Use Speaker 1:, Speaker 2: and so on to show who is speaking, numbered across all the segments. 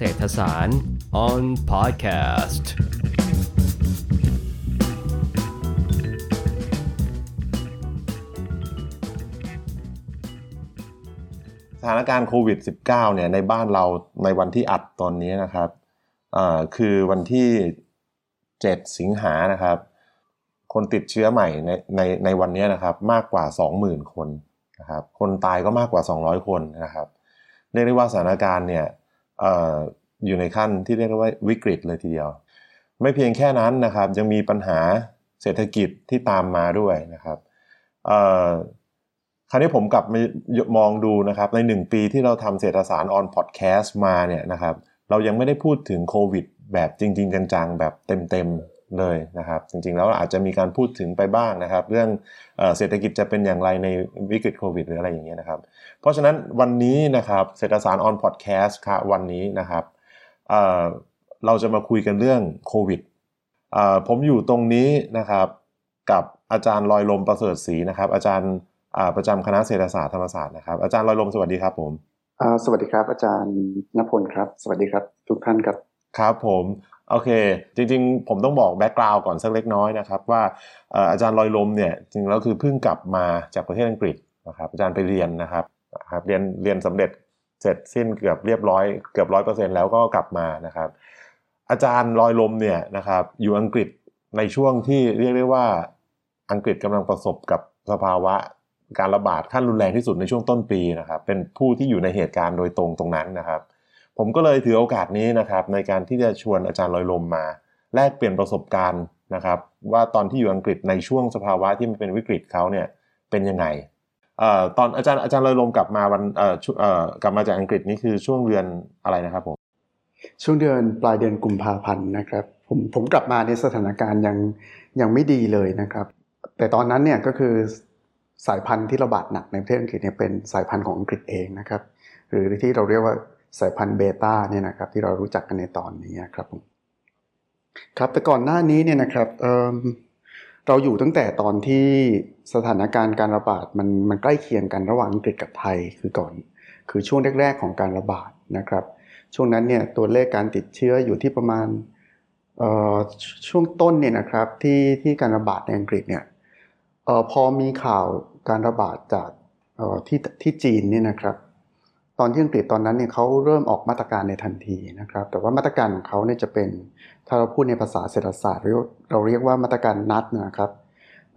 Speaker 1: เศรษฐศาสตร์ on podcast
Speaker 2: สถานการณ์โควิด -19 เนี่ยในบ้านเราในวันที่อัดตอนนี้นะครับอ่อคือวันที่ 7 สิงหานะครับ คนติดเชื้อใหม่ในในในวันนี้นะครับมากกว่า 20,000 คนนะครับ คนตายก็มากกว่า 200 คนนะครับ เรียกได้ว่าสถานการณ์เนี่ย อยู่ในขั้นที่เรียกว่าวิกฤตเลยทีเดียว ไม่เพียงแค่นั้นนะครับยังมีปัญหาเศรษฐกิจที่ตามมาด้วยนะครับคราวนี้ผมกลับมามองดูนะครับในหนึ่งปีที่เราทำเศรษฐศาสตร์ออนพอดแคสต์มาเนี่ยนะครับเรายังไม่ได้พูดถึงโควิดแบบจริง ๆ จังๆ แบบเต็ม เลยนะครับ จริงๆแล้วอาจจะมีการพูดถึงไปบ้างนะครับ เรื่องเเศรษฐกิจจะเป็นอย่างไรในวิกฤตโควิดหรืออะไรอย่างเงี้ยนะครับ เพราะฉะนั้นวันนี้นะครับเศรษฐศาสตร์ on podcast ค่ะวันนี้นะครับเราจะมาคุยกันเรื่องโควิดผมอยู่ตรงนี้นะครับกับอาจารย์ลอยลมประเสริฐศรีนะครับ อาจารย์ประจำคณะเศรษฐศาสตร์ธรรมศาสตร์นะครับ อาจารย์ลอยลมสวัสดีครับผม
Speaker 3: สวัสดีครับ อาจารย์ณพลครับ สวัสดีครับ ทุกท่านครับ
Speaker 2: ครับผม โอเค จริงๆ ผมต้องบอก background ก่อนสักเล็กน้อยนะครับว่าอาจารย์ลอยลมเนี่ยจริงแล้วคือเพิ่งกลับมาจากประเทศอังกฤษนะครับอาจารย์ไปเรียนนะครับครับเรียนเรียนสำเร็จเสร็จสิ้นเกือบเรียบร้อยเกือบร้อยเปอร์เซ็นต์แล้วก็กลับมานะครับ อาจารย์ลอยลมเนี่ยนะครับอยู่อังกฤษในช่วงที่เรียกได้ว่าอังกฤษกำลังประสบกับสภาวะการระบาดขั้นรุนแรงที่สุดในช่วงต้นปีนะครับเป็นผู้ที่อยู่ในเหตุการณ์โดยตรงตรงนั้นนะครับ ผมก็เลยถือโอกาสนี้นะครับในการที่จะชวนอาจารย์ลอยลมมา แลกเปลี่ยนประสบการณ์นะครับว่าตอนที่อยู่อังกฤษในช่วงสภาวะที่มันเป็นวิกฤตเขาเนี่ยเป็นยังไงออตอนอาจารย์อาจารย์ลอยลมกลับมาวันกลับมาจากอังกฤษนี่คือช่วงเดือนอะไรนะครับผม
Speaker 3: ช่วงเดือนปลายเดือนกุมภาพันธ์นะครับผมผมกลับมาในสถานการณ์ยังยังไม่ดีเลยนะครับ แต่ตอนนั้นเนี่ยก็คือสายพันธุ์ที่ระบาดหนักในประเทศอังกฤษเนี่ยเป็นสายพันธุ์ของอังกฤษเองนะครับ หรือที่เราเรียกว่า สายพันธุ์เบต้าเนี่ยนะครับที่เรารู้จักกันในตอนนี้ครับผมครับแต่ก่อนหน้านี้เนี่ยนะครับเเราอยู่ตั้งแต่ตอนที่สถานการณ์การระบาดมันมันใกล้เคียงกันระหว่างอังกฤษกับไทยคือก่อน คือช่วงแรก ๆ ของการระบาดนะครับ ช่วงนั้นเนี่ยตัวเลขการติดเชื้ออยู่ที่ประมาณช่วงต้นเนี่ยนะครับที่ที่การระบาดในอังกฤษเนี่ยออพอมีข่าวการระบาดจากที่ที่จีนเนี่ยนะครับ ตอนที่อังกฤษตอนนั้นเนี่ยเขาเริ่มออกมาตรการในทันทีนะครับ แต่ว่ามาตรการของเขาเนี่ยจะเป็นถ้าเราพูดในภาษาเศรษฐศาสตร์เราเรียกว่ามาตรการนัดนะครับ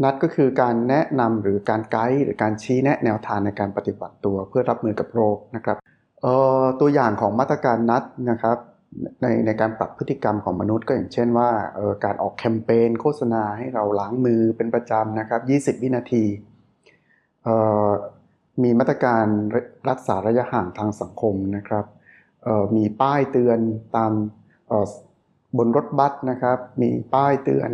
Speaker 3: นัดก็คือการแนะนำหรือการไกด์หรือการชี้แนะแนวทางในการปฏิบัติตัวเพื่อรับมือกับโรคนะครับตัวอย่างของมาตรการนัดนะครับในในการปรับพฤติกรรมของมนุษย์ก็อย่างเช่นว่าการออกแคมเปญโฆษณาให้เราล้างมือเป็นประจำนะครับ 20 วินาที มีมาตรการรักษาระยะห่างทางสังคมนะครับมีป้ายเตือนตามบนรถบัสนะครับ มีป้ายเตือน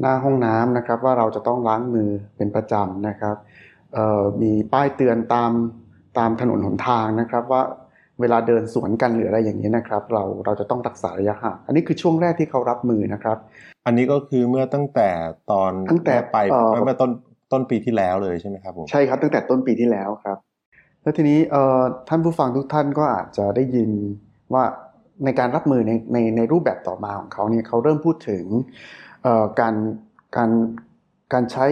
Speaker 3: หน้าห้องน้ำนะครับ ว่าเราจะต้องล้างมือเป็นประจำนะครับมีป้ายเตือนตามตามถนนหนทางนะครับ ว่าเวลาเดินสวนกันหรืออะไรอย่างนี้นะครับ เราเราจะต้องรักษาระยะห่างอันนี้คือช่วงแรกที่เขารับมือนะครับ
Speaker 2: อันนี้ก็คือเมื่อตั้งแต่ตอนตั้งแต่ไปเมื่อต้น ต้นปีที่แล้วเลยใช่ไหมครับผม
Speaker 3: ใช่ครับตั้งแต่ต้นปีที่แล้วครับ แล้วทีนี้ท่านผู้ฟังทุกท่านก็อาจจะได้ยินว่าในการรับมือในในในรูปแบบต่อมาของเขาเนี่ยเขาเริ่มพูดถึงการการการใช้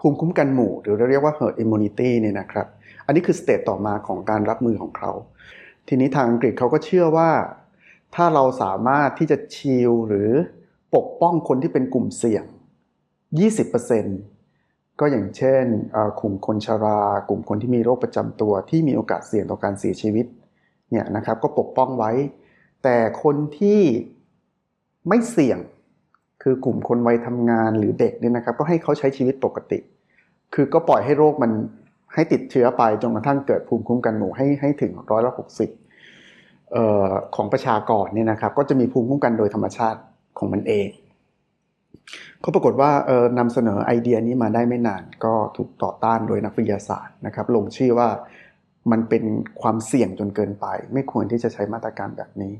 Speaker 3: ภูมิคุ้มกันหมู่ หรือเราเรียกว่า herd immunity เนี่ยนะครับ อันนี้คือสเตจต่อมาของการรับมือของเขา ทีนี้ทางอังกฤษเขาก็เชื่อว่า ถ้าเราสามารถที่จะชิลหรือปกป้องคนที่เป็นกลุ่มเสี่ยง 20% ก็อย่างเช่นกลุ่มคนชรา กลุ่มคนที่มีโรคประจำตัว ที่มีโอกาสเสี่ยงต่อการเสียชีวิตเนี่ยนะครับก็ปกป้องไว้ แต่คนที่ไม่เสี่ยงคือกลุ่มคนวัยทำงานหรือเด็กเนี่ยนะครับ ก็ให้เขาใช้ชีวิตปกติ คือก็ปล่อยให้โรคมันให้ติดเชื้อไปจนกระทั่งเกิดภูมิคุ้มกันหมู่ให้ให้ถึงร้อยละหกสิบของประชากรเนี่ยนะครับ ก็จะมีภูมิคุ้มกันโดยธรรมชาติของมันเอง เขาปรากฏว่าเออนำเสนอไอเดียนี้มาได้ไม่นานก็ถูกต่อต้านโดยนักวิทยาศาสตร์นะครับ ลงชื่อว่ามันเป็นความเสี่ยงจนเกินไป ไม่ควรที่จะใช้มาตรการแบบนี้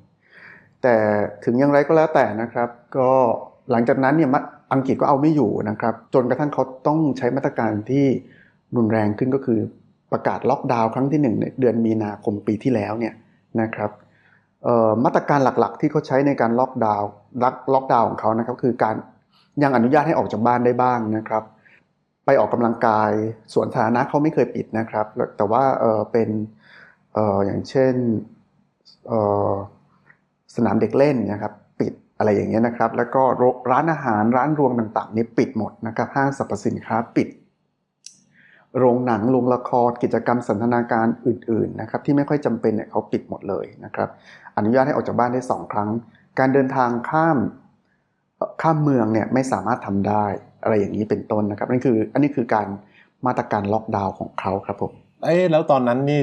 Speaker 3: แต่ถึงอย่างไรก็แล้วแต่นะครับ ก็หลังจากนั้นเนี่ยอังกฤษก็เอาไม่อยู่นะครับ จนกระทั่งเขาต้องใช้มาตรการที่รุนแรงขึ้นก็คือประกาศล็อกดาวน์ครั้งที่1เดือนมีนาคมปีที่แล้วเนี่ยนะครับมาตรการหลักๆ ที่เขาใช้ในการล็อกดาวน์ล็อกล็อกดาวน์ของเขานะครับคือการ ยังอนุญาตให้ออกจากบ้านได้บ้างนะครับ ไปออกกำลังกายสวนสาธารณะเขาไม่เคยปิดนะครับ แต่ว่าเออเป็นเอออย่างเช่นเออสนามเด็กเล่นนะครับปิดอะไรอย่างเงี้ยนะครับ แล้วก็ร้านอาหารร้านรวงต่างๆนี่ปิดหมดนะครับห้างสรรพสินค้าปิด โรงหนังโรงละครกิจกรรมสันทนาการอื่นๆนะครับที่ไม่ค่อยจำเป็นเนี่ยเขาปิดหมดเลยนะครับอนุญาตให้ออกจากบ้านได้สองครั้ง การเดินทางข้าม ข้ามเมืองเนี่ยไม่สามารถทำได้อะไรอย่างนี้เป็นต้นนะครับนั่นคืออันนี้คือการมาตรการล็อกดาวน์ของเขาครับผม
Speaker 2: เอ๊ะแล้วตอนนั้นนี่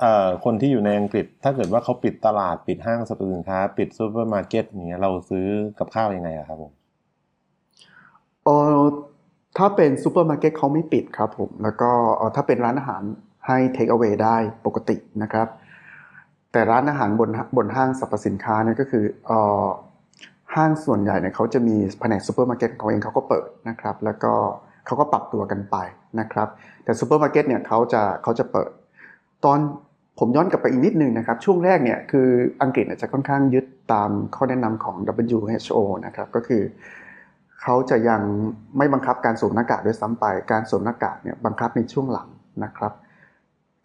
Speaker 2: เอ่อคนที่อยู่ในอังกฤษ ถ้าเกิดว่าเขาปิดตลาดปิดห้างสรรพสินค้า ปิดซูเปอร์มาร์เก็ตอย่างเงี้ยเราซื้อกับข้าวยังไงอะครับผม
Speaker 3: เออถ้าเป็นซูเปอร์มาร์เก็ตเขาไม่ปิดครับผม แล้วก็เอ่อถ้าเป็นร้านอาหารให้ take away ได้ปกตินะครับ แต่ร้านอาหารบนบนห้างสรรพสินค้าเนี่ยก็คือเอ่อ ห้างส่วนใหญ่เนี่ยเขาจะมีแผนกซูเปอร์มาร์เก็ตของเขาเองเขาก็เปิดนะครับ แล้วก็เขาก็ปรับตัวกันไปนะครับ แต่ซูเปอร์มาร์เก็ตเนี่ยเขาจะเขาจะเปิด ตอนผมย้อนกลับไปอีกนิดนึงนะครับ ช่วงแรกเนี่ยคืออังกฤษจะค่อนข้างยึดตามข้อแนะนำของ WHO นะครับ ก็คือเขาจะยังไม่บังคับการสวมหน้ากากด้วยซ้ำไป การสวมหน้ากากเนี่ยบังคับในช่วงหลังนะครับ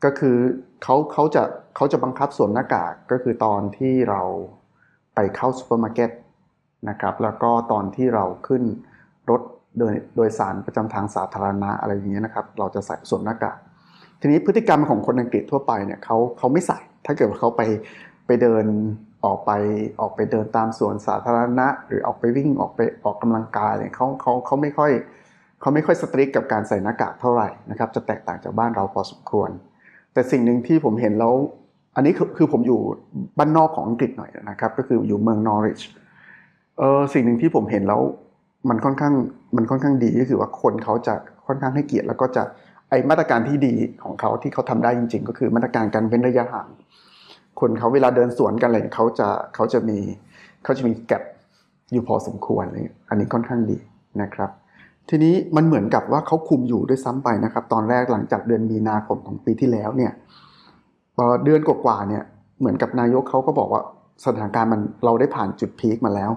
Speaker 3: ก็คือเขาเขาจะเขาจะบังคับสวมหน้ากากก็คือตอนที่เราไปเข้าซูเปอร์มาร์เก็ต นะครับ แล้วก็ตอนที่เราขึ้นรถโดยโดยสารประจำทางสาธารณะอะไรอย่างเงี้ยนะครับ เราจะใส่สวมหน้ากากทีนี้พฤติกรรมของคนอังกฤษทั่วไปเนี่ยเขาเขาไม่ใส่ ถ้าเกิดว่าเขาไปไปเดินออกไปออกไปเดินตามสวนสาธารณะ หรือออกไปวิ่งออกไปออกกำลังกายเนี่ยเขาเขาเขาไม่ค่อยเขาไม่ค่อยสตริกกับการใส่หน้ากากเท่าไหร่นะครับจะแตกต่างจากบ้านเราพอสมควร แต่สิ่งหนึ่งที่ผมเห็นแล้ว อันนี้คือคือผมอยู่บ้านนอกของอังกฤษหน่อยนะครับ ก็คืออยู่เมืองนอริช เออสิ่งหนึ่งที่ผมเห็นแล้ว มันค่อนข้างมันค่อนข้างดีก็คือว่าคนเขาจะค่อนข้างให้เกียรติแล้วก็จะไอมาตรการที่ดีของเขาที่เขาทำได้จริง ๆ ก็คือมาตรการการเว้นระยะห่างคนเขาเวลาเดินสวนกันอะไรเขาจะเขาจะมีเขาจะมีแกลบอยู่พอสมควรเลยอันนี้ค่อนข้างดีนะครับ ทีนี้มันเหมือนกับว่าเขาคุมอยู่ด้วยซ้ำไปนะครับ ตอนแรกหลังจากเดือนมีนาคมของปีที่แล้วเนี่ยเอ่อเดือนกว่าๆเนี่ยเหมือนกับนายกเขาก็บอกว่าสถานการณ์มันเราได้ผ่านจุดพีคมาแล้ว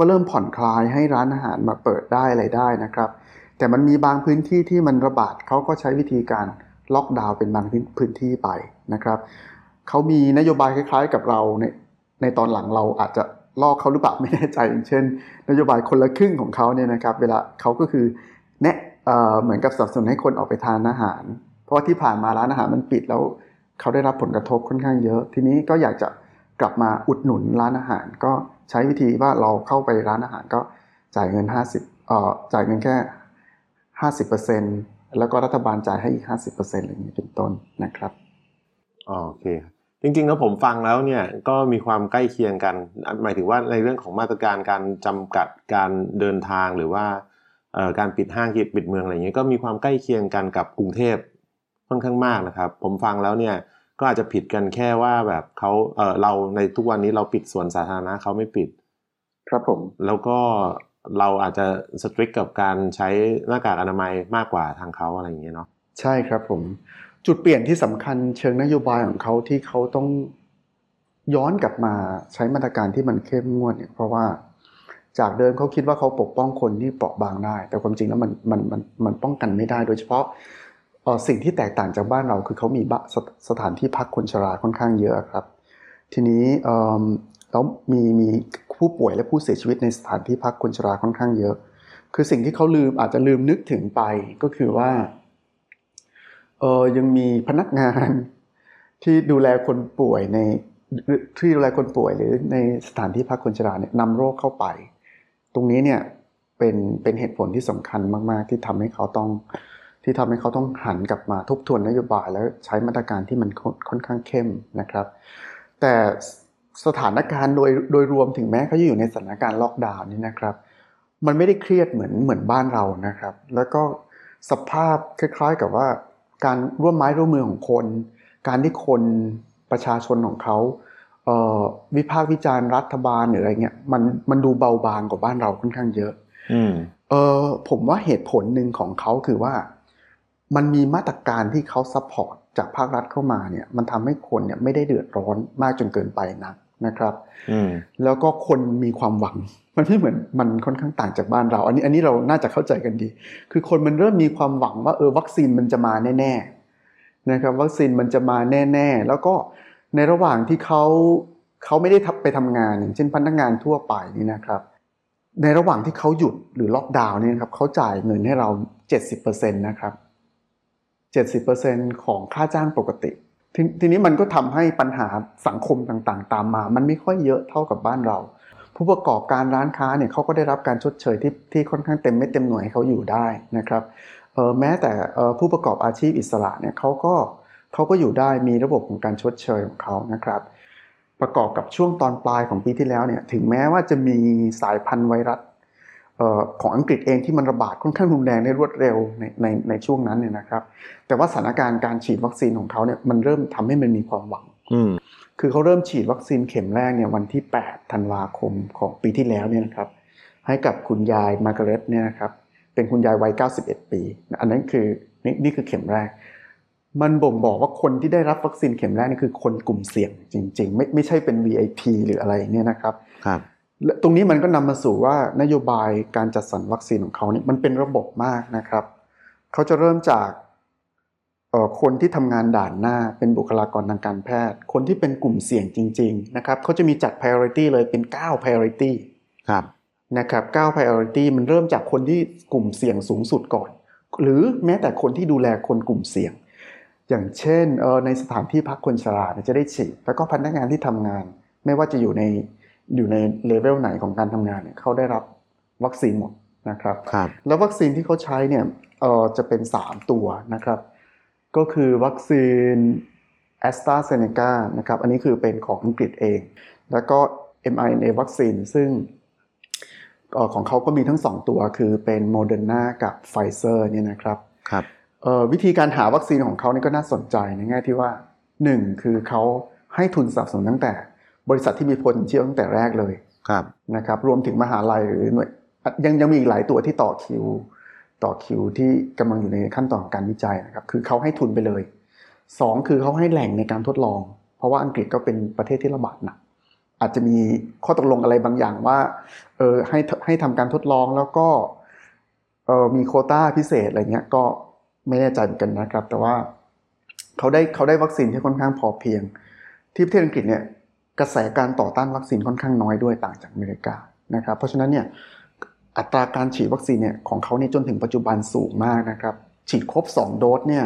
Speaker 3: ก็เริ่มผ่อนคลายให้ร้านอาหารมาเปิดได้อะไรได้นะครับ แต่มันมีบางพื้นที่ที่มันระบาดเขาก็ใช้วิธีการล็อกดาวน์เป็นบางพื้นที่ไปนะครับเขามีนโยบายคล้าย ๆ กับเราในในตอนหลังเราอาจจะลอกเขาหรือเปล่าไม่แน่ใจอย่างเช่น นโยบายคนละครึ่งของเขาเนี่ยนะครับ เวลาเขาก็คือแนะเอ่อเหมือนกับสนับสนุนให้คนออกไปทานอาหาร เพราะว่าที่ผ่านมาร้านอาหารมันปิดแล้วเขาได้รับผลกระทบค่อนข้างเยอะ ทีนี้ก็อยากจะกลับมาอุดหนุนร้านอาหารก็ ใช้วิธีว่าเราเข้าไปร้านอาหารก็จ่ายเงิน 50เอ่อจ่ายเงินแค่ 50%แล้วก็รัฐบาลจ่ายให้อีก 50%อะไรอย่างนี้เป็นต้นนะครับ
Speaker 2: โอเค จริงๆแล้วผมฟังแล้วเนี่ยก็มีความใกล้เคียงกัน หมายถึงว่าในเรื่องของมาตรการการจำกัดการเดินทางหรือว่าการปิดห้างปิดเมืองอะไรอย่างเงี้ยก็มีความใกล้เคียงกันกับกรุงเทพค่อนข้างมากนะครับ ผมฟังแล้วเนี่ย ก็อาจจะผิดกันแค่ว่าแบบเขาเออเราในทุกวันนี้เราปิดสวนสาธารณะเขาไม่ปิด
Speaker 3: ครับผม
Speaker 2: แล้วก็เราอาจจะสตริกกับการใช้หน้ากากอนามัยมากกว่าทางเขาอะไรอย่างเงี้ยเนาะ
Speaker 3: ใช่ครับผม จุดเปลี่ยนที่สำคัญเชิงนโยบายของเขาที่เขาต้องย้อนกลับมาใช้มาตรการที่มันเข้มงวดเนี่ย เพราะว่าจากเดิมเขาคิดว่าเขาปกป้องคนที่เปราะบางได้ แต่ความจริงแล้วมันมันมันมันป้องกันไม่ได้ โดยเฉพาะเอ่อ สิ่งที่แตกต่างจากบ้านเราคือเขามีสถสถานที่พักคนชราค่อนข้างเยอะครับ ทีนี้แล้วมีมีผู้ป่วยและผู้เสียชีวิตในสถานที่พักคนชราค่อนข้างเยอะ คือสิ่งที่เขาลืมอาจจะลืมนึกถึงไปก็คือว่าเออยังมีพนักงานที่ดูแลคนป่วยในที่ดูแลคนป่วยหรือในสถานที่พักคนชราเนี่ยนำโรคเข้าไป ตรงนี้เนี่ยเป็นเป็นเหตุผลที่สำคัญมาก ๆ ที่ทำให้เขาต้อง ที่ทำให้เขาต้องหันกลับมาทบทวนนโยบาย แล้วใช้มาตรการที่มันค่อนค่อนข้างเข้มนะครับ แต่สถานการณ์โดยโดยรวมถึงแม้เขาจะอยู่ในสถานการณ์ล็อกดาวน์นี่นะครับ มันไม่ได้เครียดเหมือนเหมือนบ้านเรานะครับ แล้วก็สภาพคล้ายๆกับว่า การร่วมไม้ร่วมมือของคน การที่คนประชาชนของเขาเอ่อวิพากษ์วิจารณ์รัฐบาลหรืออะไรเงี้ยมันมันดูเบาบางกว่าบ้านเราค่อนข้างเยอะ
Speaker 2: อืม
Speaker 3: เออผมว่าเหตุผลหนึ่งของเขาคือว่า มันมีมาตรการที่เขา support จากภาครัฐเข้ามาเนี่ยมันทำให้คนเนี่ยไม่ได้เดือดร้อนมากจนเกินไปนักนะครับ
Speaker 2: อืม
Speaker 3: แล้วก็คนมีความหวัง มันไม่เหมือนมันค่อนข้างต่างจากบ้านเรา อันนี้อันนี้เราน่าจะเข้าใจกันดี คือคนมันเริ่มมีความหวังว่าเออวัคซีนมันจะมาแน่ๆนะครับวัคซีนมันจะมาแน่ ๆ แล้วก็ในระหว่างที่เขาเขาไม่ได้ทับไปทำงานอย่างเช่นพนักงานทั่วไปนี่นะครับ ในระหว่างที่เขาหยุดหรือล็อกดาวน์เนี่ยนะครับเขาจ่ายเงินให้เรา 70%นะครับ 70%ของค่าจ้างปกติททีนี้มันก็ทำให้ปัญหาสังคมต่างๆ ตามมา มันไม่ค่อยเยอะเท่ากับบ้านเรา ผู้ประกอบการร้านค้าเนี่ยเขาก็ได้รับการชดเชยที่ที่ค่อนข้างเต็มไม่เต็มหน่วยเขาอยู่ได้นะครับแม้แต่ผู้ประกอบอาชีพอิสระเนี่ยเขาก็เขาก็อยู่ได้มีระบบของการชดเชยของเขานะครับ ประกอบกับช่วงตอนปลายของปีที่แล้วเนี่ยถึงแม้ว่าจะมีสายพันธุ์ไวรัส ของอังกฤษเองที่มันระบาดค่อนข้างรุนแรงได้รวดเร็วในในในช่วงนั้นเนี่ยนะครับ แต่ว่าสถานการณ์การฉีดวัคซีนของเขาเนี่ยมันเริ่มทำให้มันมีความหวัง
Speaker 2: อืม
Speaker 3: คือเขาเริ่มฉีดวัคซีนเข็มแรกเนี่ยวันที่ 8 ธันวาคมของปีที่แล้วเนี่ยนะครับ ให้กับคุณยายมาร์กาเร็ตเนี่ยนะครับเป็นคุณยายวัย 91 ปี อันนั้นคือนี่นี่คือเข็มแรก มันบ่งบอกว่าคนที่ได้รับวัคซีนเข็มแรกนี่คือคนกลุ่มเสี่ยงจริง ๆ ไม่ไม่ใช่เป็น VIP หรืออะไรเนี่ยนะครับ
Speaker 2: ครับ
Speaker 3: และ ตรงนี้มันก็นำมาสู่ว่านโยบายการจัดสรรวัคซีนของเขาเนี่ยมันเป็นระบบมากนะครับ เขาจะเริ่มจากเอ่อคนที่ทำงานด่านหน้าเป็นบุคลากรทางการแพทย์ คนที่เป็นกลุ่มเสี่ยงจริง ๆ นะครับเขาจะมีจัด priority เลยเป็น 9 priority
Speaker 2: ครับ
Speaker 3: นะครับ9 priority มันเริ่มจากคนที่กลุ่มเสี่ยงสูงสุดก่อน หรือแม้แต่คนที่ดูแลคนกลุ่มเสี่ยง อย่างเช่นเออในสถานที่พักคนชราเนี่ยจะได้ฉีดแล้วก็พนักงานที่ทำงาน ไม่ว่าจะอยู่ใน อยู่ในเลเวลไหนของการทำงานเนี่ยเขาได้รับวัคซีนหมดนะครับ
Speaker 2: ครับ
Speaker 3: แล้ววัคซีนที่เขาใช้เนี่ยเอ่อจะเป็น 3 ตัวนะครับ ก็คือวัคซีน a s t r a z เซ e c a นะครับ อันนี้คือเป็นของอังกฤษเอง แล้วก็ mRNA วัคซีนซึ่งเอ่อของเขาก็มีทั้ง 2 ตัวคือเป็น Moderna กับ Pfizer เนี่ยนะครับ
Speaker 2: ครับ
Speaker 3: เอ่อวิธีการหาวัคซีนของเขานี่ก็น่าสนใจในแง่ที่ว่า 1 คือเขาให้ทุนสนับสนุนตั้งแต่ บริษัทที่มี potential ตั้งแต่แรกเลย
Speaker 2: ครับ
Speaker 3: นะครับ รวมถึงมหาลัยหรือหน่วยอะยังยังมีอีกหลายตัวที่ต่อคิว ต่อคิวที่กำลังอยู่ในขั้นตอนของการวิจัยนะครับ คือเขาให้ทุนไปเลยสองคือเขาให้แหล่งในการทดลอง เพราะว่าอังกฤษก็เป็นประเทศที่ระบาดหนักอาจจะมีข้อตกลงอะไรบางอย่างว่าเออให้ให้ทำการทดลองแล้วก็เออมีโควต้าพิเศษอะไรเงี้ยก็ไม่แน่ใจเหมือนกันนะครับ แต่ว่าเขาได้เขาได้วัคซีนที่ค่อนข้างพอเพียง ที่ประเทศอังกฤษเนี่ย กระแสการต่อต้านวัคซีนค่อนข้างน้อยด้วยต่างจากอเมริกานะครับ เพราะฉะนั้นเนี่ยอัตราการฉีดวัคซีนเนี่ยของเขาเนี่ยจนถึงปัจจุบันสูงมากนะครับ ฉีดครบ 2 โดสเนี่ย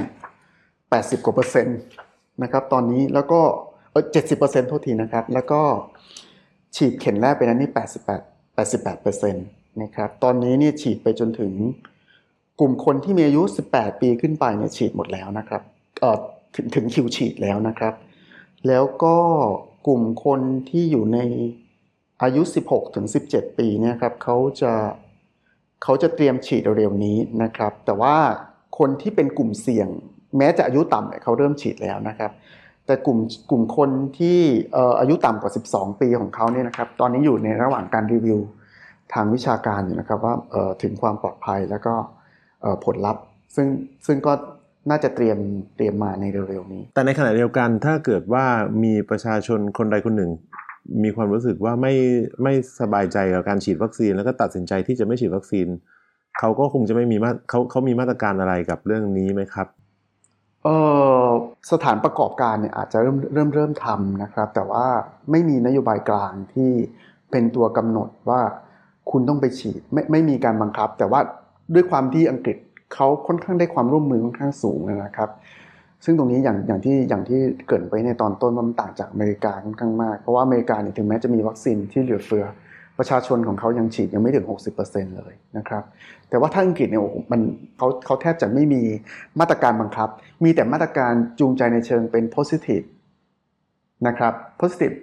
Speaker 3: 80 กว่าเปอร์เซ็นต์นะครับตอนนี้แล้วก็เออ70เปอร์เซ็นต์โทษทีนะครับ แล้วก็ฉีดเข็มแรกไปนั้นนี่88 88เปอร์เซ็นต์นะครับตอนนี้เนี่ยฉีดไปจนถึงกลุ่มคนที่มีอายุ18ปีขึ้นไปเนี่ยฉีดหมดแล้วนะครับเอ่อถึงถึงคิวฉีดแล้วนะครับ แล้วก็ กลุ่มคนที่อยู่ในอายุ 16 ถึง 17 ปีเนี่ยครับเขาจะเขาจะเตรียมฉีดเร็วๆนี้นะครับ แต่ว่าคนที่เป็นกลุ่มเสี่ยง แม้จะอายุต่ำเนี่ยเขาเริ่มฉีดแล้วนะครับ แต่กลุ่มกลุ่มคนที่อายุต่ำกว่า 12 ปีของเขาเนี่ยนะครับ ตอนนี้อยู่ในระหว่างการรีวิวทางวิชาการอยู่นะครับว่าถึงความปลอดภัยแล้วก็ผลลัพธ์ ซึ่งซึ่งก็ น่าจะเตรียมเตรียมมาในเร็วๆนี้
Speaker 2: แต่ในขณะเดียวกันถ้าเกิดว่ามีประชาชนคนใดคนหนึ่ง มีความรู้สึกว่าไม่ไม่สบายใจกับการฉีดวัคซีน แล้วก็ตัดสินใจที่จะไม่ฉีดวัคซีนเขาก็คงจะไม่มีมาเขาเขามีมาตรการอะไรกับเรื่องนี้ไหมครับ
Speaker 3: เอ่อสถานประกอบการเนี่ยอาจจะเริ่มเริ่มเริ่มทำนะครับ แต่ว่าไม่มีนโยบายกลางที่เป็นตัวกำหนดว่าคุณต้องไปฉีดไม่ไม่มีการบังคับ แต่ว่าด้วยความที่อังกฤษ เขาค่อนข้างได้ความร่วมมือค่อนข้างสูงนะครับ ซึ่งตรงนี้อย่างอย่างที่อย่างที่เกิดไปในตอนต้นว่ามันต่างจากอเมริกาค่อนข้างมากเพราะว่าอเมริกาเนี่ยถึงแม้จะมีวัคซีนที่เหลือเฟือ ประชาชนของเขายังฉีดยังไม่ถึง 60%เลยนะครับ แต่ว่าถ้าอังกฤษเนี่ยโอ้มันเขาเขาแทบจะไม่มีมาตรการบังคับ มีแต่มาตรการจูงใจในเชิงเป็น positive นะครับ positive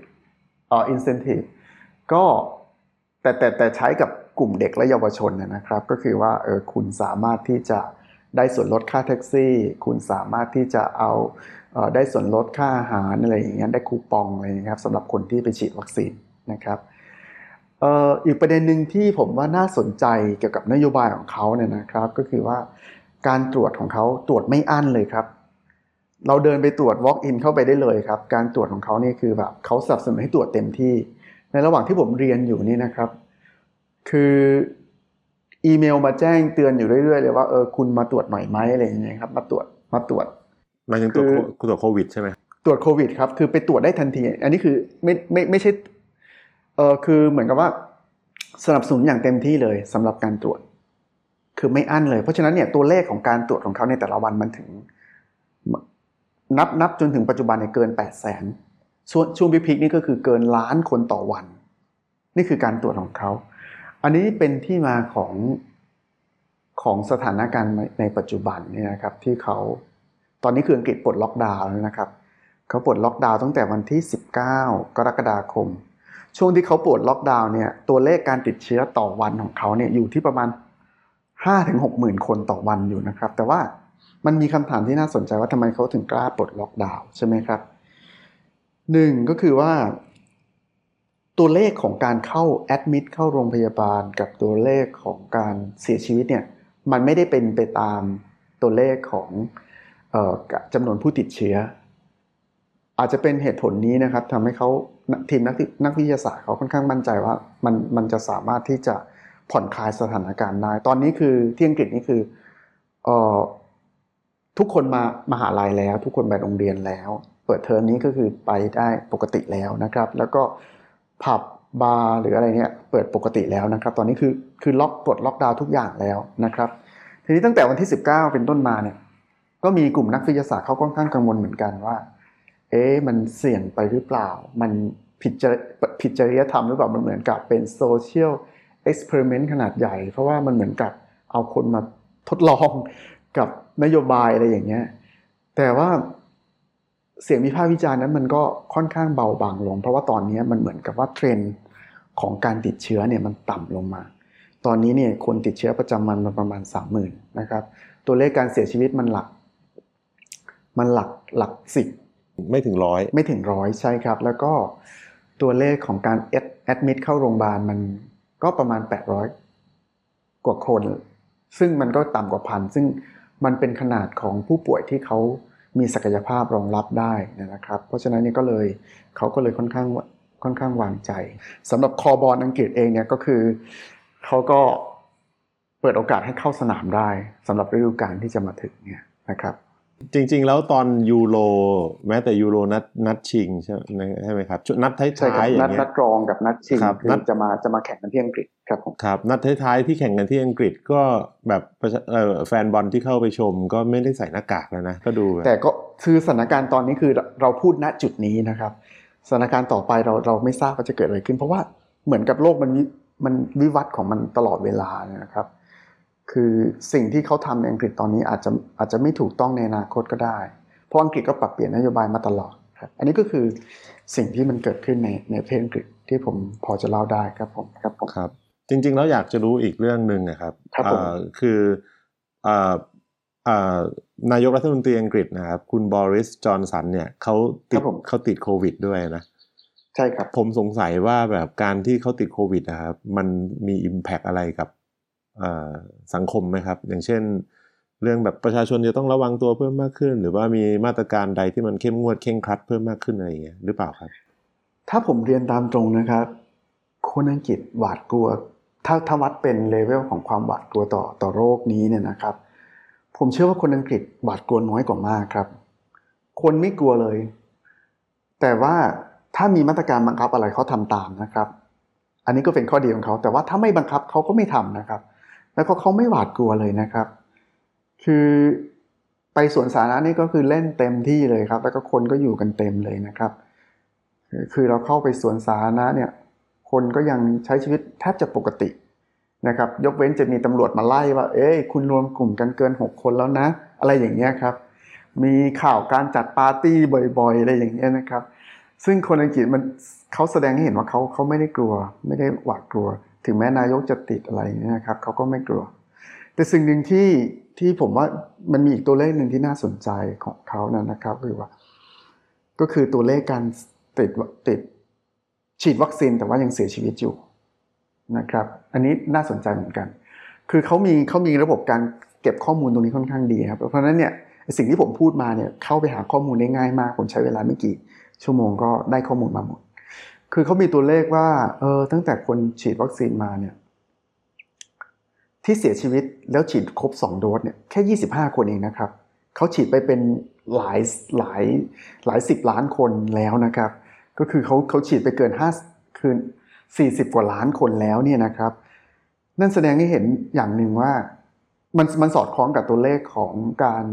Speaker 3: เอ่อ incentive ก็แต่แต่แต่ใช้กับ กลุ่มเด็กและเยาวชนนะครับ ก็คือว่าเออคุณสามารถที่จะได้ส่วนลดค่าแท็กซี่ คุณสามารถที่จะเอาเออได้ส่วนลดค่าอาหารอะไรอย่างเงี้ยได้คูปองอะไรอย่างเงี้ยครับสำหรับคนที่ไปฉีดวัคซีนนะครับเอ,อ,อีกประเด็นหนึ่งที่ผมว่าน่าสนใจเกี่ยวกับนโยบายของเขาเนี่ยนะครับ ก็คือว่าการตรวจของเขาตรวจไม่อั้นเลยครับ เราเดินไปตรวจ walk in เข้าไปได้เลยครับ การตรวจของเขานี่คือแบบเขาสนับสนุนให้ตรวจเต็มที่ ในระหว่างที่ผมเรียนอยู่นี่นะครับ คืออีเมลมาแจ้งเตือนอยู่เรื่อยๆเลยว่าเออคุณมาตรวจหน่อยไหมอะไรอย่างเงี้ยครับมาตรวจมาตรวจ
Speaker 2: หมายถึงตรวจ
Speaker 3: คือ
Speaker 2: โคตรวจโควิดใช่ไหม
Speaker 3: ตรวจโควิดครับคือไปตรวจได้ทันที อันนี้คือไม่ไม่ไม่ใช่เออคือเหมือนกับว่าสนับสนุนอย่างเต็มที่เลยสำหรับการตรวจ คือไม่อั้นเลย เพราะฉะนั้นเนี่ยตัวเลขของการตรวจของเขาในแต่ละวันมันถึง นับนับจนถึงปัจจุบันเนี่ยเกิน8 0 0แสนส่วนช่วงพิกๆนี่ก็คือเกินล้านคนต่อวัน นี่คือการตรวจของเขา อันนี้เป็นที่มาของของสถานการณ์ในปัจจุบันเนี่ยนะครับที่เขาตอนนี้คืออังกฤษปลดล็อกดาวน์แล้วนะครับเขาปลดล็อกดาวน์ตั้งแต่วันที่ 19 กรกฎาคม ช่วงที่เขาปลดล็อกดาวน์เนี่ยตัวเลขการติดเชื้อต่อวันของเขาเนี่ยอยู่ที่ประมาณ 5-6หมื่นคนต่อวันอยู่นะครับ แต่ว่ามันมีคำถามที่น่าสนใจว่าทำไมเขาถึงกล้าปลดล็อกดาวน์ใช่ไหมครับหนึ่งก็คือว่า ตัวเลขของการเข้าแอดมิดเข้าโรงพยาบาลกับตัวเลขของการเสียชีวิตเนี่ยมันไม่ได้เป็นไปตามตัวเลขของออจำนวนผู้ติดเชื้อ อาจจะเป็นเหตุผลนี้นะครับทำให้เขาทีมนักนักวิทยาศาสตร์เขาค่อนข้างมั่นใจว่ามันมันจะสามารถที่จะผ่อนคลายสถานการณ์ได้ ตอนนี้คือที่อังกฤษนี่คือออทุกคนมามาหาลัยแล้ว ทุกคนไปโรงเรียนแล้ว เปิดเทอมนี้ก็คือไปได้ปกติแล้วนะครับ แล้วก็ ผับบาร์หรืออะไรเนี่ยเปิดปกติแล้วนะครับ ตอนนี้คือคือล็อกปลดล็อกดาวน์ทุกอย่างแล้วนะครับ ทีนี้ตั้งแต่วันที่ 19 เป็นต้นมาเนี่ยก็มีกลุ่มนักวิทยาศาสตร์เขาค่อนข้างกังวลเหมือนกันว่า เอ๊ะมันเสี่ยงไปหรือเปล่า มันผิดจริผิดจริยธรรมหรือเปล่ามันเหมือนกับเป็น social experiment ขนาดใหญ่ เพราะว่ามันเหมือนกับเอาคนมาทดลองกับนโยบายอะไรอย่างเงี้ยแต่ว่า เสียงวิพากษ์วิจารณ์นั้นมันก็ค่อนข้างเบาบางลง เพราะว่าตอนนี้มันเหมือนกับว่าเทรนด์ของการติดเชื้อเนี่ยมันต่ำลงมา ตอนนี้เนี่ยคนติดเชื้อประจำวันมันประมาณสามหมื่นนะครับ ตัวเลขการเสียชีวิตมันหลัก มันหลักหลักสิบ
Speaker 2: ไม่ถึงร้อย
Speaker 3: ไม่ถึงร้อยใช่ครับ แล้วก็ตัวเลขของการแอดแอดมิดเข้าโรงพยาบาลมันก็ประมาณ 800 กว่าคน ซึ่งมันก็ต่ำกว่าพันซึ่งมันเป็นขนาดของผู้ป่วยที่เขา มีศักยภาพรองรับได้นะครับ เพราะฉะนั้นนี่ก็เลยเขาก็เลยค่อนข้างค่อนข้างวางใจสำหรับคอบอลอังกฤษเองเนี่ยก็คือเขาก็เปิดโอกาสให้เข้าสนามได้สำหรับฤดูกาลที่จะมาถึงเนี่ยนะครับ
Speaker 2: จริง ๆ แล้วตอนยูโรแม้แต่ยูโรนัดนัดชิงใช่ไหมใช่ไหมครับชุดนัดท้
Speaker 3: ใช่ครับา
Speaker 2: ยๆอย่า
Speaker 3: นัด
Speaker 2: งเงี้
Speaker 3: นั
Speaker 2: ย
Speaker 3: ดรองกับนัดชิง
Speaker 2: ครับ
Speaker 3: คือ
Speaker 2: นัด
Speaker 3: จะมาจะมาแข่งกันที่อังกฤษ ครับผม
Speaker 2: ครับนัดท้ายๆที่แข่งกันที่อังกฤษก็แบบประชาเอ่อแฟนบอลที่เข้าไปชม ก็ไม่ได้ใส่หน้ากากแล้วนะก็ดูแบบ
Speaker 3: แต่ก็คือสถานการณ์ตอนนี้คือเราพูดณจุดนี้นะครับสถานการณ์ต่อไปเราเราไม่ทราบว่าจะเกิดอะไรขึ้น เพราะว่าเหมือนกับโลกมันวิมันวิวัฒน์ของมันตลอดเวลานะครับ คือสิ่งที่เขาทำในอังกฤษตอนนี้อาจจะอาจจะไม่ถูกต้องในอนาคตก็ได้ เพราะอังกฤษก็ปรับเปลี่ยนนโยบายมาตลอดครับอันนี้ก็คือสิ่งที่มันเกิดขึ้นในในประเทศอังกฤษที่ผมพอจะเล่าได้ครับผมครับผม
Speaker 2: ครับ จริงๆแล้วอยากจะรู้อีกเรื่องหนึ่งนะครับ
Speaker 3: ครับผม
Speaker 2: เอ่อคือเอ่อเอ่อนายกรัฐมนตรีอังกฤษนะครับ คุณบริสจอนสันเนี่ยเขาติดเขาติดโควิดด้วยนะ
Speaker 3: ใช่ครับ
Speaker 2: ผมสงสัยว่าแบบการที่เขาติดโควิดนะครับ มันมี Impact อะไรกับเอ่อสังคมไหมครับ อย่างเช่น เรื่องแบบประชาชนจะต้องระวังตัวเพิ่มมากขึ้น หรือว่ามีมาตรการใดที่มันเข้มงวดเข่งครัดเพิ่มมากขึ้นอะไรอย่างเงี้ยหรือเปล่าครับ
Speaker 3: ถ้าผมเรียนตามตรงนะครับ คนอังกฤษหวาดกลัว ถ้าถ้าวัดเป็นเลเวลของความหวาดกลัวต่อต่อโรคนี้เนี่ยนะครับ ผมเชื่อว่าคนอังกฤษหวาดกลัวน้อยกว่ามากครับ คนไม่กลัวเลย แต่ว่าถ้ามีมาตรการบังคับอะไรเขาทำตามนะครับ อันนี้ก็เป็นข้อดีของเขา แต่ว่าถ้าไม่บังคับเขาก็ไม่ทำนะครับ แล้วก็เขาไม่หวาดกลัวเลยนะครับ คือไปสวนสาธารณะนี่ก็คือเล่นเต็มที่เลยครับ แล้วก็คนก็อยู่กันเต็มเลยนะครับ คือเราเข้าไปสวนสาธารณะเนี่ย คนก็ยังใช้ชีวิตแทบจะปกตินะครับ ยกเว้นจะมีตำรวจมาไล่ว่า เอ้ย คุณรวมกลุ่มกันเกิน 6 คนแล้วนะ อะไรอย่างเงี้ยครับ มีข่าวการจัดปาร์ตี้บ่อยๆ อะไรอย่างเงี้ยนะครับ ซึ่งคนอังกฤษมันเขาแสดงให้เห็นว่าเขาเขาไม่ได้กลัว ไม่ได้หวาดกลัว ถึงแม้นายกจะติดอะไรเนี่ยนะครับเขาก็ไม่กลัว แต่สิ่งหนึ่งที่ที่ผมว่ามันมีอีกตัวเลขหนึ่งที่น่าสนใจของเขานะนะครับ คือว่า ก็คือตัวเลขการติดติด ฉีดวัคซีนแต่ว่ายังเสียชีวิตอยู่นะครับ อันนี้น่าสนใจเหมือนกัน คือเขามีเขามีระบบการเก็บข้อมูลตรงนี้ค่อนข้างดีครับ เพราะฉะนั้นเนี่ยสิ่งที่ผมพูดมาเนี่ยเข้าไปหาข้อมูลได้ง่ายมาก ผมใช้เวลาไม่กี่ ชั่วโมงก็ได้ข้อมูลมาหมด คือเขามีตัวเลขว่าเออตั้งแต่คนฉีดวัคซีนมาเนี่ยที่เสียชีวิตแล้วฉีดครบ 2 โดสเนี่ยแค่ 25 คนเองนะครับเขาฉีดไปเป็นหลายหลายหลายสิบล้านคนแล้วนะครับ ก็คือเขาเขาฉีดไปเกิน5คืน40 กว่าล้านคนแล้วเนี่ยนะครับ นั่นแสดงให้เห็นอย่างหนึ่งว่ามันมันสอดคล้องกับตัวเลขของการ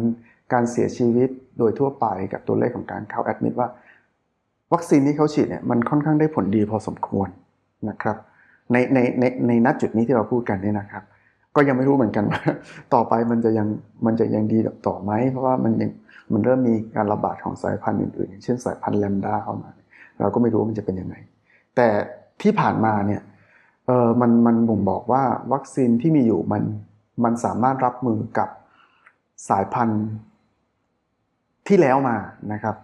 Speaker 3: การเสียชีวิตโดยทั่วไปกับตัวเลขของการเข้าแอดมิดว่า วัคซีนที่เขาฉีดเนี่ยมันค่อนข้างได้ผลดีพอสมควรนะครับ ในในในในนัดจุดนี้ที่เราพูดกันเนี่ยนะครับ ก็ยังไม่รู้เหมือนกันว่า ต่อไปมันจะยังมันจะยังดีต่อไหมเพราะว่ามันยังมันเริ่มมีการระบาดของสายพันธุ์อื่นๆอย่างเช่นสายพันธุ์แลมด้าเข้ามา เราก็ไม่รู้มันจะเป็นยังไง แต่ที่ผ่านมาเนี่ยเออมันมันบ่งบอกว่าวัคซีนที่มีอยู่มันมันสามารถรับมือกับสายพันธุ์ที่แล้วมานะครับ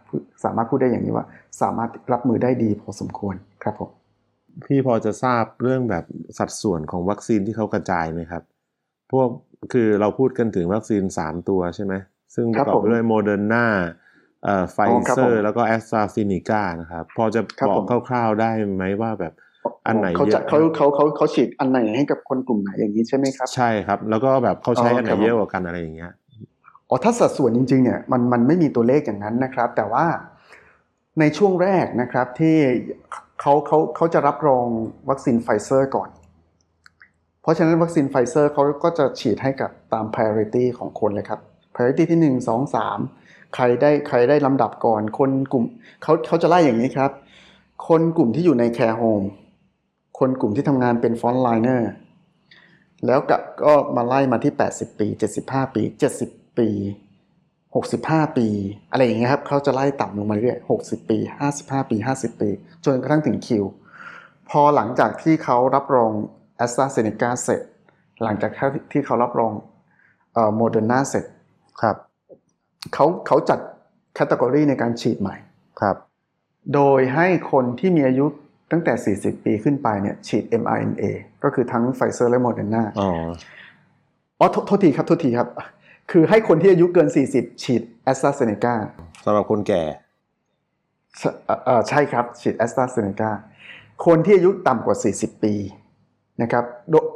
Speaker 3: สามารถพูดได้อย่างนี้ว่า สามารถรับมือได้ดีพอสมควรครับผม
Speaker 2: พี่พอจะทราบเรื่องแบบสัดส่วนของวัคซีนที่เขากระจายไหมครับ พวกคือเราพูดกันถึงวัคซีน 3 ตัวใช่ไหมซึ่งประกอบไปด้วยโมเดอร์นา ไฟเซอร์แล้วก็แอสตราเซเนกานะครับ พอจะบอกคร่าวๆได้ไหมว่าแบบอันไหน
Speaker 3: เขาจะเขาเขาเขาเขาฉีดอันไหนให้กับคนกลุ่มไหนอย่างนี้ใช่ไหมครับ
Speaker 2: ใช่ครับ แล้วก็แบบเขาใช้อันไหนเยอะกว่ากันอะไรอย่างเงี้ย
Speaker 3: อ๋อถ้าสัดส่วนจริงๆเนี่ยมันมันไม่มีตัวเลขอย่างนั้นนะครับ แต่ว่าในช่วงแรกนะครับที่เขาเขาเขาจะรับรองวัคซีนไฟเซอร์ก่อน เพราะฉะนั้นวัคซีนไฟเซอร์เขาก็จะฉีดให้กับตาม priority ของคนเลยครับ priority ที่ 1 2 3 ใครได้ใครได้ลำดับก่อน คนกลุ่มเขาเขาจะไล่อย่างนี้ครับ คนกลุ่มที่อยู่ใน care home คนกลุ่มที่ทำงานเป็น front liner แล้วก็มาไล่มาที่ 80 ปี 75 ปี 70 ปี 65 ปี อะไรอย่างเงี้ยครับเขาจะไล่ต่ำลงมาเรื่อย60 ปี 55 ปี 50 ปี จนกระทั่งถึงคิว พอหลังจากที่เขารับรองแอสตราเซเนกาเสร็จ หลังจากที่เขารับรองโมเดอร์นาเสร็จ
Speaker 2: ครับ
Speaker 3: เขาเขาจัด category ในการฉีดใหม่
Speaker 2: ครับ
Speaker 3: โดยให้คนที่มีอายุตั้งแต่ 40 ปีขึ้นไปเนี่ยฉีด mRNA ก็คือทั้งไฟเซอร์และโมเดอร์นา
Speaker 2: อ๋อ
Speaker 3: อ๋อโทษทีครับโทษทีครับ คือให้คนที่อายุเกิน 40 ฉีดแอสตราเซเนกา
Speaker 2: สำหรับคนแก่
Speaker 3: ใช่ครับ ฉีดแอสตราเซเนกาคนที่อายุต่ำกว่า 40 ปีนะครับ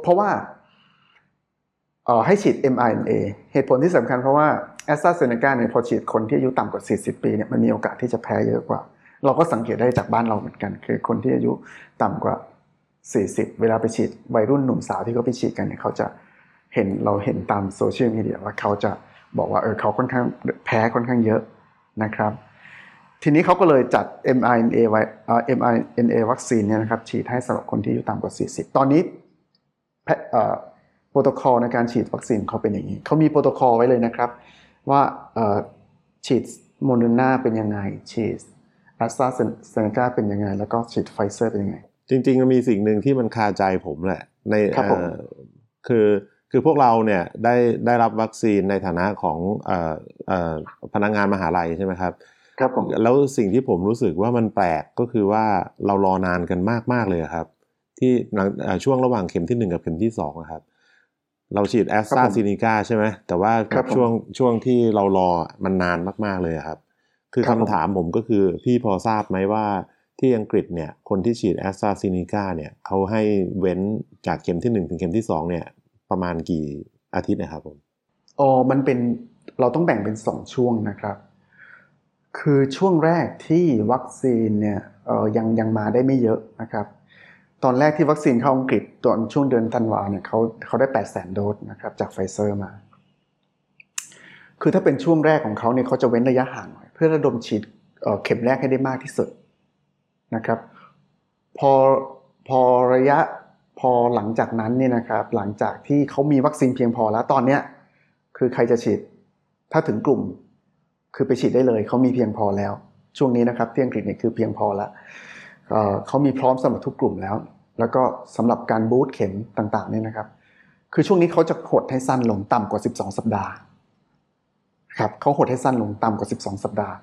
Speaker 3: เพราะว่าให้ฉีด mRNA เหตุผลที่สำคัญเพราะว่า แอสตราเซเนกาเนี่ยพอฉีดคนที่อายุต่ำกว่า 40 ปีเนี่ยมันมีโอกาสที่จะแพ้เยอะกว่า เราก็สังเกตได้จากบ้านเราเหมือนกัน คือคนที่อายุต่ำกว่า 40 เวลาไปฉีดวัยรุ่นหนุ่มสาวที่เขาไปฉีดกันเนี่ยเขาจะเห็นเราเห็นตามโซเชียลมีเดียว่าเขาจะบอกว่าเออเขาค่อนข้างแพ้ค่อนข้างเยอะนะครับทีนี้เขาก็เลยจัด mRNA ไว้ mRNA วัคซีนเนี่ยนะครับฉีดให้สำหรับคนที่อายุต่ำกว่า 40 ตอนนี้โปรโตคอลในการฉีดวัคซีนเขาเป็นอย่างนี้เขามีโปรโตคอลไว้เลยนะครับ ว่าฉีดโมเดอร์นาเป็นยังไง ฉีดแอสตราเซเนกาเป็นยังไง แล้วก็ฉีดไฟเซอร์เป็นยังไง
Speaker 2: จริงๆมันมีสิ่งหนึ่งที่มันคาใจผมแหละ ในคือคือพวกเราเนี่ยได้ได้รับวัคซีนในฐานะของเอ่อเอ่อพนักงานมหาลัยใช่ไหมครับ
Speaker 3: ครับผม
Speaker 2: แล้วสิ่งที่ผมรู้สึกว่ามันแปลกก็คือว่าเรารอนานกันมากมากเลยครับ ที่ช่วงระหว่างเข็มที่หนึ่งกับเข็มที่สองนะครับ เราฉีดแอสตราเซเนกาใช่ไหมแต่ว่าช่วงช่วงที่เรารอมันนานมากๆเลยครับ คือคำถามผมก็คือพี่พอทราบไหมว่าที่อังกฤษเนี่ยคนที่ฉีดแอสตราซีนิกาเนี่ยเขาให้เว้นจากเข็มที่หนึ่งถึงเข็มที่สองเนี่ย ประมาณกี่อาทิตย์นะครับผม
Speaker 3: อ๋อมันเป็นเราต้องแบ่งเป็น 2 ช่วงนะครับ คือช่วงแรกที่วัคซีนเนี่ยเออยังยังมาได้ไม่เยอะนะครับ ตอนแรกที่วัคซีนเข้าอังกฤษตอนช่วงเดือนธันวาเนี่ยเขาเขาได้ 8 0 0 0 0 0 โดสนะครับจากไฟเซอร์มา คือถ้าเป็นช่วงแรกของเขาเนี่ยเขาจะเว้นระยะห่างหน่อยเพื่อระดมฉีดเข็มแรกให้ได้มากที่สุดนะครับพอพอระยะพอหลังจากนั้นเนี่ยนะครับหลังจากที่เขามีวัคซีนเพียงพอแล้วตอนเนี้ยคือใครจะฉีดถ้าถึงกลุ่ม คือไปฉีดได้เลยเขามีเพียงพอแล้ว ช่วงนี้นะครับที่อังกฤษเนี่ยคือเพียงพอแล้ว เขามีพร้อมสำหรับทุกกลุ่มแล้ว แล้วก็สำหรับการบูตเข็มต่างๆเนี่ยนะครับ คือช่วงนี้เขาจะหดให้สั้นลงต่ำกว่า 12 สัปดาห์ครับเขาหดให้สั้นลงต่ำกว่า 12 สัปดาห์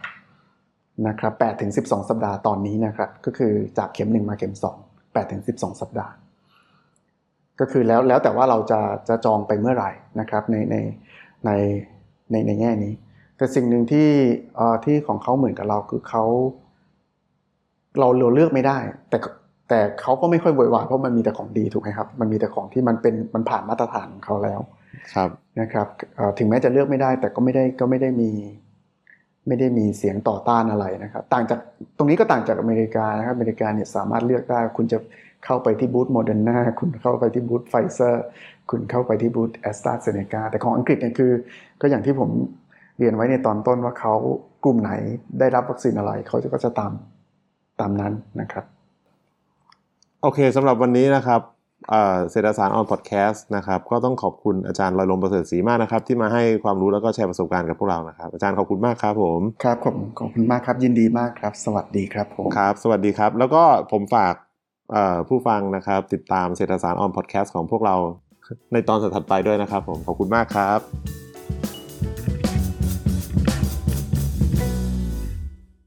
Speaker 3: นะครับ8ถึง 12 สัปดาห์ตอนนี้นะครับ ก็คือจากเข็ม 1 มาเข็ม 2 8ถึง 12 สัปดาห์ ก็คือแล้วแล้วแต่ว่าเราจะจะจองไปเมื่อไหร่นะครับในในในในในแง่นี้ แต่สิ่งหนึ่งที่เอ่อที่ของเขาเหมือนกับเราคือเขา เราเราเลือกไม่ได้ แต่แต่เขาก็ไม่ค่อยโวยวายเพราะมันมีแต่ของดีถูกไหมครับ มันมีแต่ของที่มันเป็นมันผ่านมาตรฐานของเขาแล้ว
Speaker 2: ครับ
Speaker 3: นะครับเอ่อถึงแม้จะเลือกไม่ได้ แต่ก็ไม่ได้ก็ไม่ได้มี ไม่ได้มีเสียงต่อต้านอะไรนะครับ ต่างจากตรงนี้ก็ต่างจากอเมริกานะครับอเมริกาเนี่ยสามารถเลือกได้ คุณจะเข้าไปที่บูธโมเดอร์นาคุณเข้าไปที่บูธไฟเซอร์คุณเข้าไปที่บูธแอสตราเซเนกาแต่ของอังกฤษเนี่ยคือ ก็อย่างที่ผมเรียนไว้ในตอนต้นว่าเขากลุ่มไหนได้รับวัคซีนอะไรเขาจะก็จะตาม ตามนั้นนะครับ
Speaker 2: โอเคสำหรับวันนี้นะครับเอ่อเศรษฐศาสตร์ on podcast นะครับก็ต้องขอบคุณอาจารย์ลอยลมประเสริฐศรีมากนะครับ ที่มาให้ความรู้แล้วก็แชร์ประสบการณ์กับพวกเรานะครับ อาจารย์ขอบคุณมากครับผม
Speaker 3: ครับขอบขอบคุณมากครับยินดีมากครับ สวัสดีครับผม
Speaker 2: ครับ สวัสดีครับ แล้วก็ผมฝากเอ่อผู้ฟังนะครับ ติดตามเศรษฐศาสตร์ on podcast ของพวกเราในตอนถัดไปด้วยนะครับผมขอบคุณมากครับ